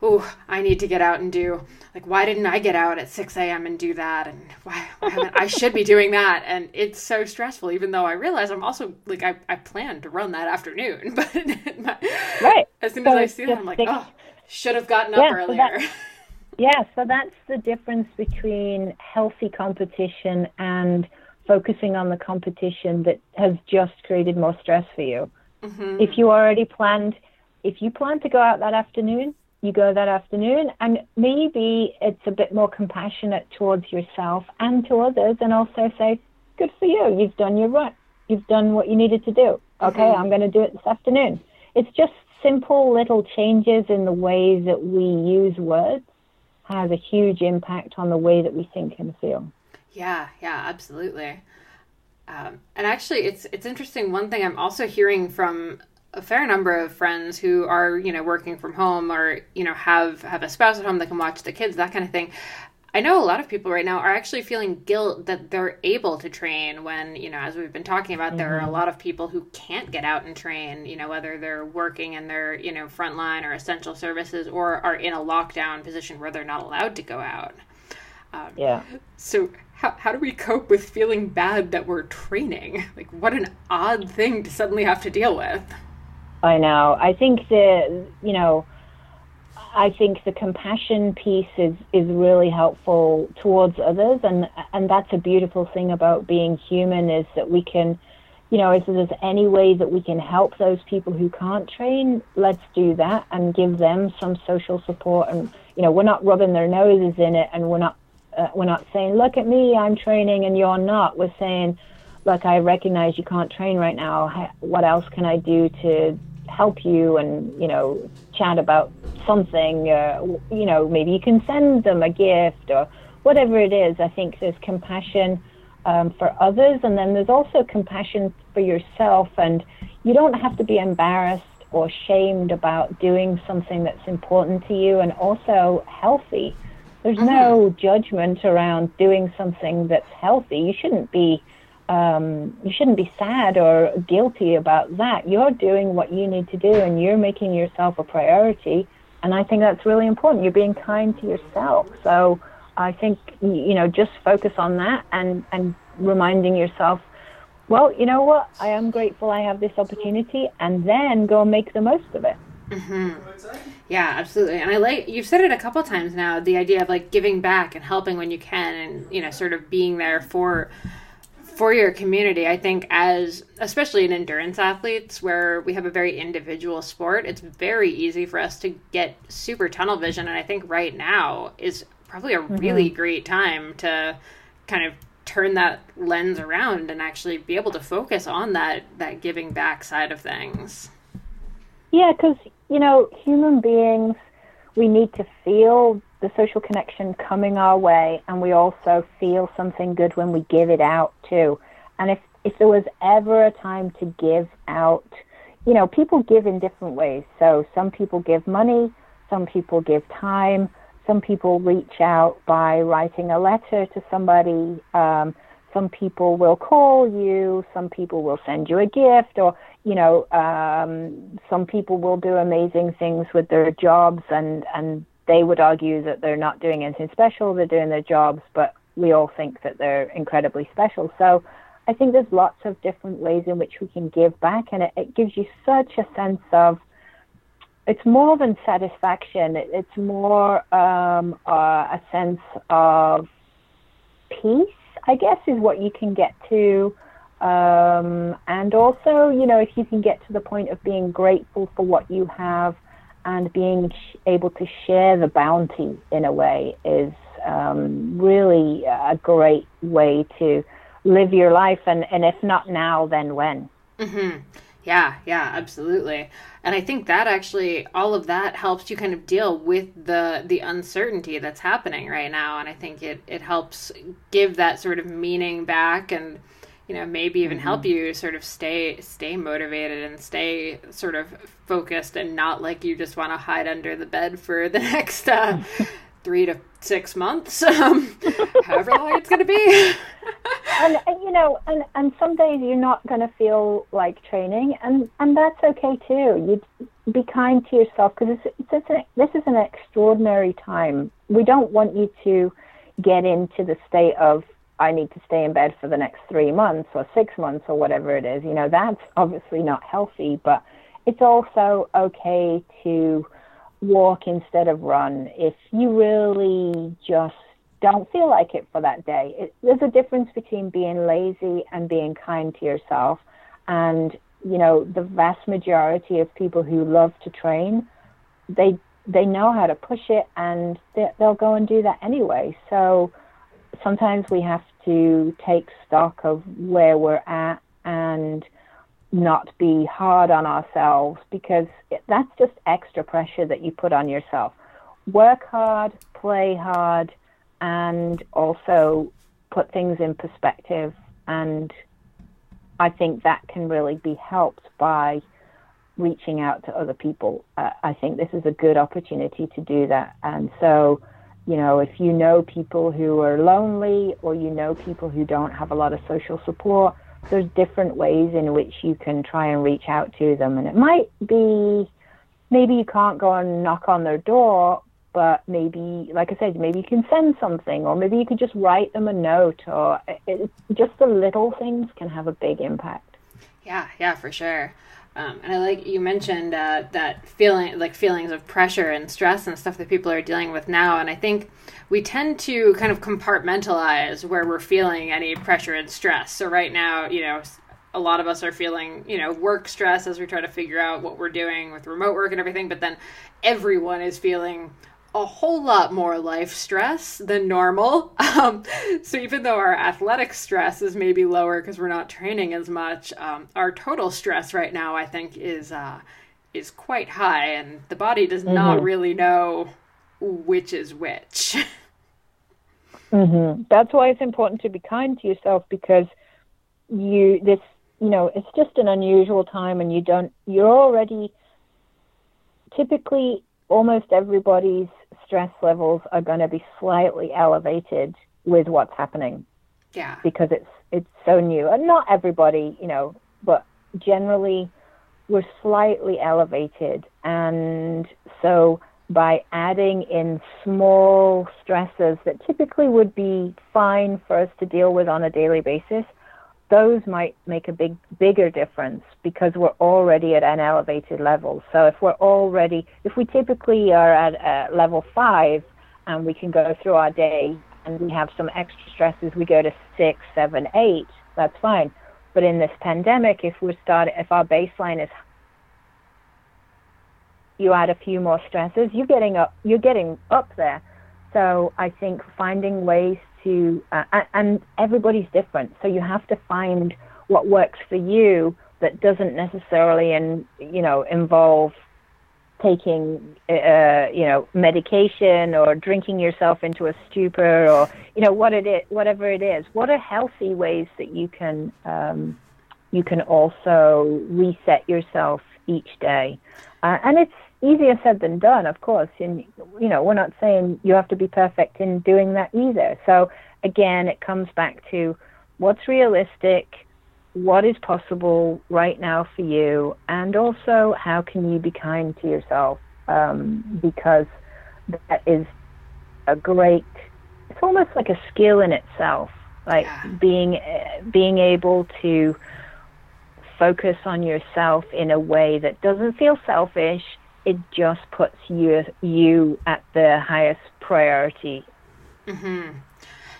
oh, I need to get out and do, like, why didn't I get out at 6 a.m. and do that? And why, why I should be doing that. And it's so stressful, even though I realize I'm also, like, I, I plan to run that afternoon. But my, right. as soon as I see that, I'm like, oh, should have gotten up yeah, earlier. So yeah, so that's the difference between healthy competition and focusing on the competition that has just created more stress for you. Mm-hmm. If you already planned, if you plan to go out that afternoon, you go that afternoon, and maybe it's a bit more compassionate towards yourself and to others, and also say, "Good for you, you've done your run, you've done what you needed to do. Okay, mm-hmm. I'm going to do it this afternoon." It's just simple little changes in the way that we use words has a huge impact on the way that we think and feel. Yeah, yeah, absolutely. Um, and actually, it's it's interesting. One thing I'm also hearing from a fair number of friends who are you know working from home or you know have have a spouse at home that can watch the kids, that kind of thing. I know a lot of people right now are actually feeling guilt that they're able to train when, you know, as we've been talking about, mm-hmm. there are a mm-hmm. lot of people who can't get out and train, you know, whether they're working in their, you know, frontline or essential services or are in a lockdown position where they're not allowed to go out. Um, yeah. So, how, how do we cope with feeling bad that we're training? Like, what an odd thing to suddenly have to deal with. I know. I think that, you know, I think the compassion piece is, is really helpful towards others, and and that's a beautiful thing about being human is that we can, you know, if there's any way that we can help those people who can't train, let's do that and give them some social support. And you know, we're not rubbing their noses in it, and we're not uh, we're not saying, look at me, I'm training and you're not. We're saying, look, I recognize you can't train right now. What else can I do to help you and you know chat about something uh, you know maybe you can send them a gift or whatever it is. I think there's compassion um, for others and then there's also compassion for yourself and you don't have to be embarrassed or shamed about doing something that's important to you and also healthy. There's mm-hmm. no judgment around doing something that's healthy. You shouldn't be um, you shouldn't be sad or guilty about that. You're doing what you need to do and you're making yourself a priority. And I think that's really important. You're being kind to yourself. So I think, you know, just focus on that and, and reminding yourself, well, you know what? I am grateful I have this opportunity and then go and make the most of it. Mm-hmm. Yeah, absolutely. And I like you've said it a couple times now. The idea of like giving back and helping when you can, and you know, sort of being there for for your community, I think, as especially in endurance athletes, where we have a very individual sport, it's very easy for us to get super tunnel vision. And I think right now is probably a mm-hmm. really great time to kind of turn that lens around and actually be able to focus on that that giving back side of things. Yeah, because you know, human beings, we need to feel the social connection coming our way, and we also feel something good when we give it out too. And if if there was ever a time to give out, you know, people give in different ways. So some people give money, some people give time, some people reach out by writing a letter to somebody. Um, some people will call you, some people will send you a gift, or you know, um, some people will do amazing things with their jobs, and and they would argue that they're not doing anything special, they're doing their jobs, but we all think that they're incredibly special. So I think there's lots of different ways in which we can give back, and it, it gives you such a sense of it's more than satisfaction. It, it's more um, uh, a sense of peace I guess, is what you can get to. Um, and also, you know, if you can get to the point of being grateful for what you have and being able to share the bounty in a way is um, really a great way to live your life. And, and if not now, then when? Mm-hmm. Yeah, yeah, absolutely. And I think that actually all of that helps you kind of deal with the the uncertainty that's happening right now and I think it it helps give that sort of meaning back and you know maybe even mm-hmm. help you sort of stay stay motivated and stay sort of focused and not like you just want to hide under the bed for the next uh, three to six months, um, however long it's going to be. and you know, and and some days you're not going to feel like training, and and that's okay too. You be kind to yourself because it's, it's, it's this is an extraordinary time. We don't want you to get into the state of I need to stay in bed for the next three months or six months or whatever it is. You know, that's obviously not healthy, but it's also okay to walk instead of run. If you really just don't feel like it for that day, it, there's a difference between being lazy and being kind to yourself. And you know, the vast majority of people who love to train, they they know how to push it, and they, they'll go and do that anyway. So sometimes we have to take stock of where we're at and not be hard on ourselves because that's just extra pressure that you put on yourself. Work hard, play hard, and also put things in perspective. And I think that can really be helped by reaching out to other people. Uh, I think this is a good opportunity to do that. And so, you know, if you know people who are lonely or you know people who don't have a lot of social support, there's different ways in which you can try and reach out to them. And it might be maybe you can't go and knock on their door, but maybe, like I said, maybe you can send something, or maybe you could just write them a note, or it, just the little things can have a big impact. Yeah, yeah, for sure. Um, and I like you mentioned uh, that feeling, like feelings of pressure and stress and stuff that people are dealing with now. And I think we tend to kind of compartmentalize where we're feeling any pressure and stress. So right now, you know, a lot of us are feeling, you know, work stress as we try to figure out what we're doing with remote work and everything. But then everyone is feeling a whole lot more life stress than normal. Um, so even though our athletic stress is maybe lower because we're not training as much, um, our total stress right now, I think, is uh, is quite high, and the body does mm-hmm. not really know which is which. mm-hmm. That's why it's important to be kind to yourself because you this you know it's just an unusual time, and you don't you're already typically almost everybody's stress levels are going to be slightly elevated with what's happening. Yeah. Because it's it's so new. And not everybody, you know, but generally we're slightly elevated and so by adding in small stresses that typically would be fine for us to deal with on a daily basis, those might make a big bigger difference because we're already at an elevated level. So if we're already if we typically are at uh, level 5 and we can go through our day and we have some extra stresses we go to six, seven, eight, that's fine. But in this pandemic, if we're starting, if our baseline is you add a few more stresses, you're getting up, you're getting up there. So I think finding ways to, uh, and everybody's different. So you have to find what works for you that doesn't necessarily, and you know, involve taking, uh, you know, medication or drinking yourself into a stupor or you know what it is, whatever it is. What are healthy ways that you can um, you can also reset yourself each day? Uh, and it's easier said than done, of course. And you know, we're not saying you have to be perfect in doing that either. So again, it comes back to what's realistic, what is possible right now for you, and also how can you be kind to yourself? Um, because that is a great. It's almost like a skill in itself, like yeah. being being able to focus on yourself in a way that doesn't feel selfish it just puts you you at the highest priority. Mm-hmm.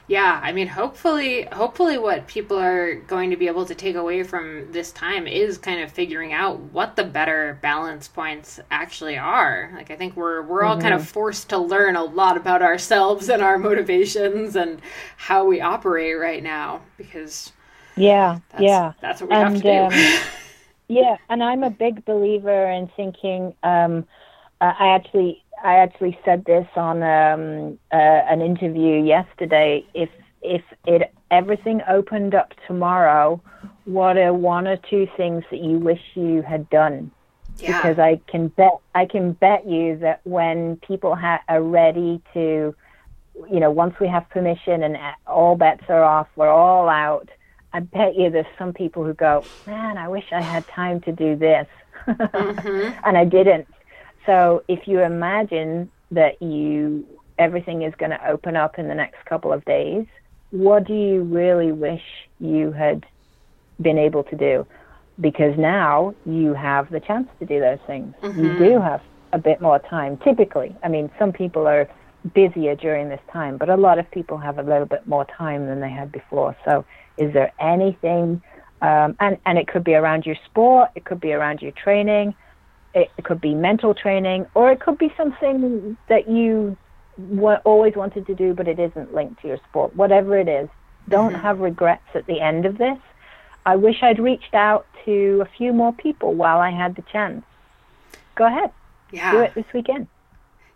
Yeah, I mean, hopefully, hopefully, what people are going to be able to take away from this time is kind of figuring out what the better balance points actually are. Like, I think we're we're all mm-hmm. kind of mm-hmm. forced to learn a lot about ourselves and our motivations and how we operate right now because yeah, that's, yeah, that's what we and, have to do. Um, Yeah, and I'm a big believer in thinking. Um, uh, I actually, I actually said this on um, uh, an interview yesterday. If if it everything opened up tomorrow, what are one or two things that you wish you had done? Yeah. Because I can bet, I can bet you that when people ha- are ready to, you know, once we have permission and all bets are off, we're all out I bet you there's some people who go, man, I wish I had time to do this. mm-hmm. And I didn't. So if you imagine that you everything is going to open up in the next couple of days, what do you really wish you had been able to do? Because now you have the chance to do those things. Mm-hmm. You do have a bit more time. Typically, I mean, some people are busier during this time, but a lot of people have a little bit more time than they had before. So is there anything, um, and, and it could be around your sport, it could be around your training, it, it could be mental training, or it could be something that you w- always wanted to do, but it isn't linked to your sport. Whatever it is, don't mm-hmm. have regrets at the end of this. I wish I'd reached out to a few more people while I had the chance. Go ahead. Yeah. Do it this weekend.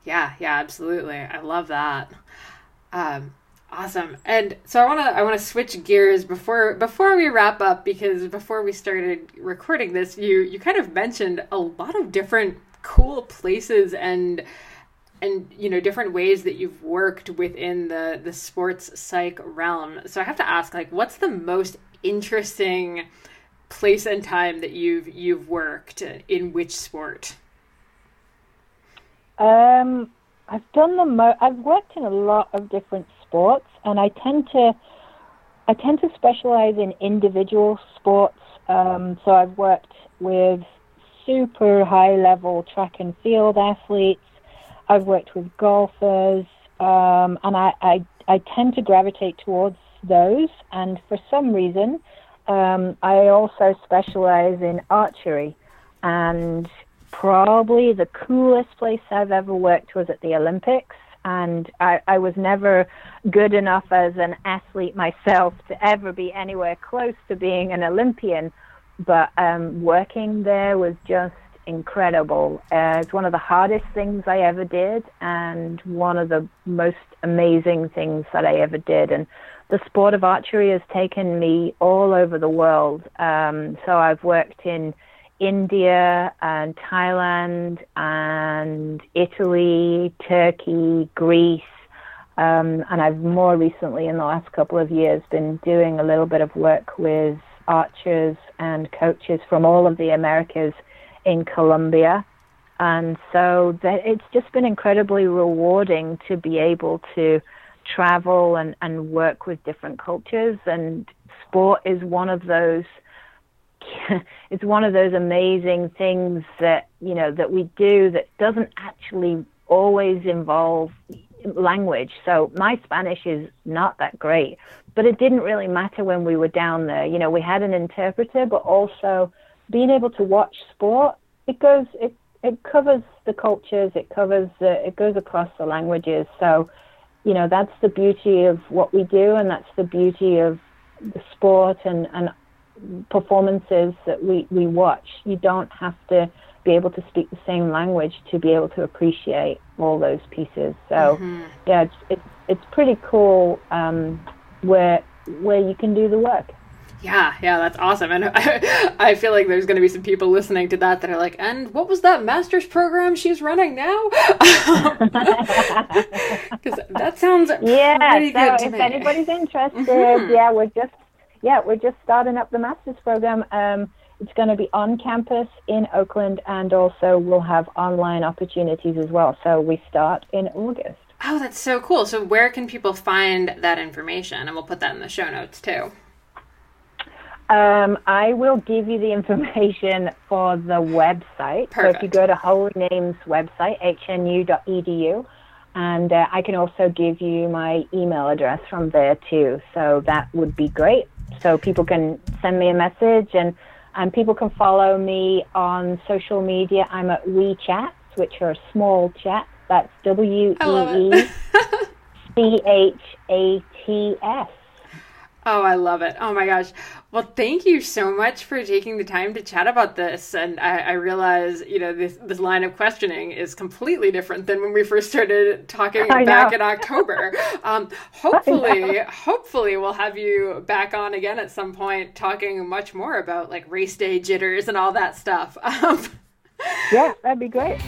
Yeah, yeah, absolutely. I love that. Um, Awesome. And so I want to I want to switch gears before before we wrap up because before we started recording this you you kind of mentioned a lot of different cool places and and you know different ways that you've worked within the the sports psych realm. So I have to ask like what's the most interesting place and time that you've you've worked in which sport? Um I've done the mo- I've worked in a lot of different sports, and I tend to I tend to specialize in individual sports. Um, so I've worked with super high level track and field athletes. I've worked with golfers, um, and I, I I tend to gravitate towards those. And for some reason, um, I also specialize in archery. And probably the coolest place I've ever worked was at the Olympics and I, I was never good enough as an athlete myself to ever be anywhere close to being an Olympian. But um, working there was just incredible. Uh, it's one of the hardest things I ever did, and one of the most amazing things that I ever did. And the sport of archery has taken me all over the world. Um, so I've worked in India and Thailand and Italy, Turkey, Greece. Um, and I've more recently, in the last couple of years, been doing a little bit of work with archers and coaches from all of the Americas in Colombia. And so that it's just been incredibly rewarding to be able to travel and, and work with different cultures. And sport is one of those it's one of those amazing things that you know that we do that doesn't actually always involve language. So my Spanish is not that great, but it didn't really matter when we were down there. You know, we had an interpreter, but also being able to watch sport, it goes, it, it covers the cultures, it covers, uh, it goes across the languages. So, you know, that's the beauty of what we do, and that's the beauty of the sport and, and performances that we, we watch. You don't have to be able to speak the same language to be able to appreciate all those pieces. So mm-hmm. yeah, it's, it's it's pretty cool um, where where you can do the work. Yeah, yeah, that's awesome. And I, I feel like there's going to be some people listening to that that are like, and what was that master's program she's running now? Because that sounds yeah. so if me. anybody's interested, mm-hmm. yeah, we're just yeah we're just starting up the master's program. Um, it's going to be on campus in Oakland, and also we'll have online opportunities as well. So we start in August. Oh, that's so cool. So where can people find that information? And we'll put that in the show notes too. Um, I will give you the information for the website. Perfect. So if you go to Holy Names website, hnu.edu, and uh, I can also give you my email address from there too. So that would be great. So people can send me a message and and people can follow me on social media. I'm at WeeChat, which are small chat. That's W E E C H A T S. Oh, I love it. Oh my gosh. Well, thank you so much for taking the time to chat about this. And I, I, realize, you know, this, this line of questioning is completely different than when we first started talking I back know. in October. Um, hopefully, hopefully we'll have you back on again at some point talking much more about like race day jitters and all that stuff. Um, yeah, that'd be great.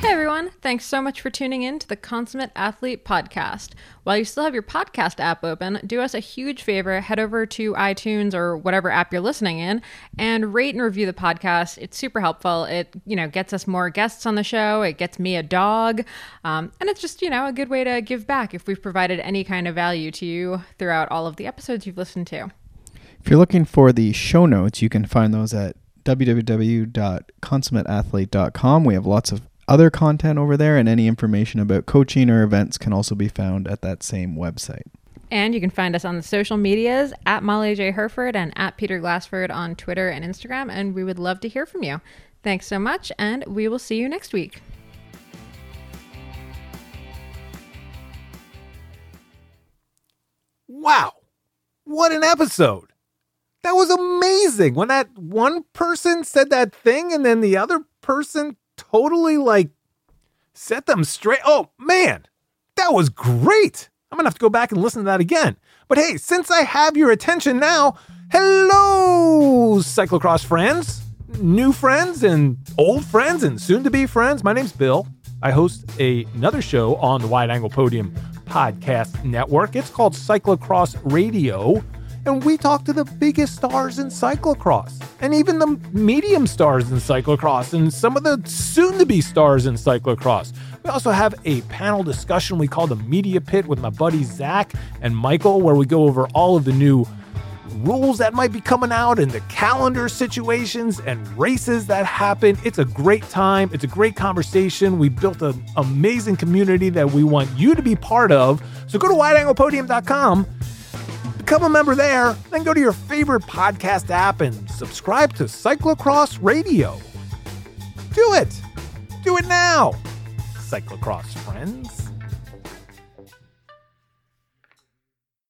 Hey everyone, thanks so much for tuning in to the Consummate Athlete podcast. While you still have your podcast app open, do us a huge favor, head over to iTunes or whatever app you're listening in and rate and review the podcast. It's super helpful. It, you know, gets us more guests on the show. It gets me a dog. Um, and it's just, you know, a good way to give back if we've provided any kind of value to you throughout all of the episodes you've listened to. If you're looking for the show notes, you can find those at www.consummateathlete.com. We have lots of other content over there, and any information about coaching or events can also be found at that same website. And you can find us on the social medias at Molly J. Hurford and at Peter Glassford on Twitter and Instagram. And we would love to hear from you. Thanks so much, and we will see you next week. Wow. What an episode. That was amazing. When that one person said that thing and then the other person totally like set them straight. Oh man, that was great. I'm gonna have to go back and listen to that again. But hey, since I have your attention now, hello, cyclocross friends, new friends, and old friends, and soon to be friends. My name's Bill. I host a, another show on the Wide Angle Podium podcast network. It's called Cyclocross Radio and we talk to the biggest stars in cyclocross and even the medium stars in cyclocross and some of the soon to be stars in cyclocross. We also have a panel discussion we call the Media Pit with my buddies Zach and Michael, where we go over all of the new rules that might be coming out and the calendar situations and races that happen. It's a great time. It's a great conversation. We built an amazing community that we want you to be part of. So go to wideanglepodium.com Become a member there, then go to your favorite podcast app and subscribe to Cyclocross Radio. Do it! Do it now! Cyclocross friends.